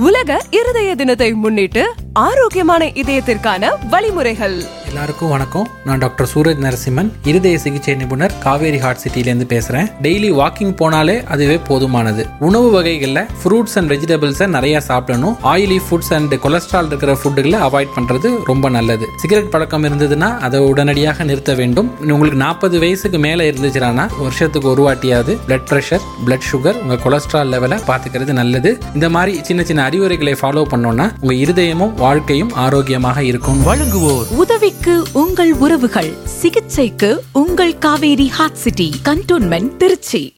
உலக இருதய தினத்தை முன்னிட்டு ஆரோக்கியமான இதயத்திற்கான வழிமுறைகள். எல்லாருக்கும் வணக்கம். நான் டாக்டர் சூரஜ் நரசிம்மன். இருதய சிகிச்சை நிபுணர் காவேரி ஹார்ட் சிட்டிலேருந்து பேசுகிறேன் டெய்லி வாக்கிங் போனாலே அதுவே போதுமானது. உணவு வகைகளில் ஃப்ரூட்ஸ் அண்ட் வெஜிடபிள்ஸை நிறைய சாப்பிடணும். ஆயிலி ஃபுட்ஸ் அண்ட் கொலஸ்ட்ரால் இருக்கிற ஃபுட்டுகளை அவாய்ட் பண்ணுறது ரொம்ப நல்லது. சிகரெட் பழக்கம் இருந்ததுன்னா அதை உடனடியாக நிறுத்த வேண்டும். உங்களுக்கு நாற்பது வயசுக்கு மேலே இருந்துச்சுன்னா வருஷத்துக்கு ஒரு வாட்டியாவது பிளட் ப்ரெஷர் பிளட் சுகர் உங்கள் கொலஸ்ட்ரால் லெவலை பார்த்துக்கிறது நல்லது. இந்த மாதிரி சின்ன சின்ன அறிவுரைகளை ஃபாலோ பண்ணோன்னா உங்கள் இருதயமும் வாழ்க்கையும் ஆரோக்கியமாக இருக்கும். வழங்குவோர் சிகிச்சைக்கு உங்கள் உறவுகள். சிகிச்சைக்கு உங்கள் Kaveri Heart City. Cantonment Trichy.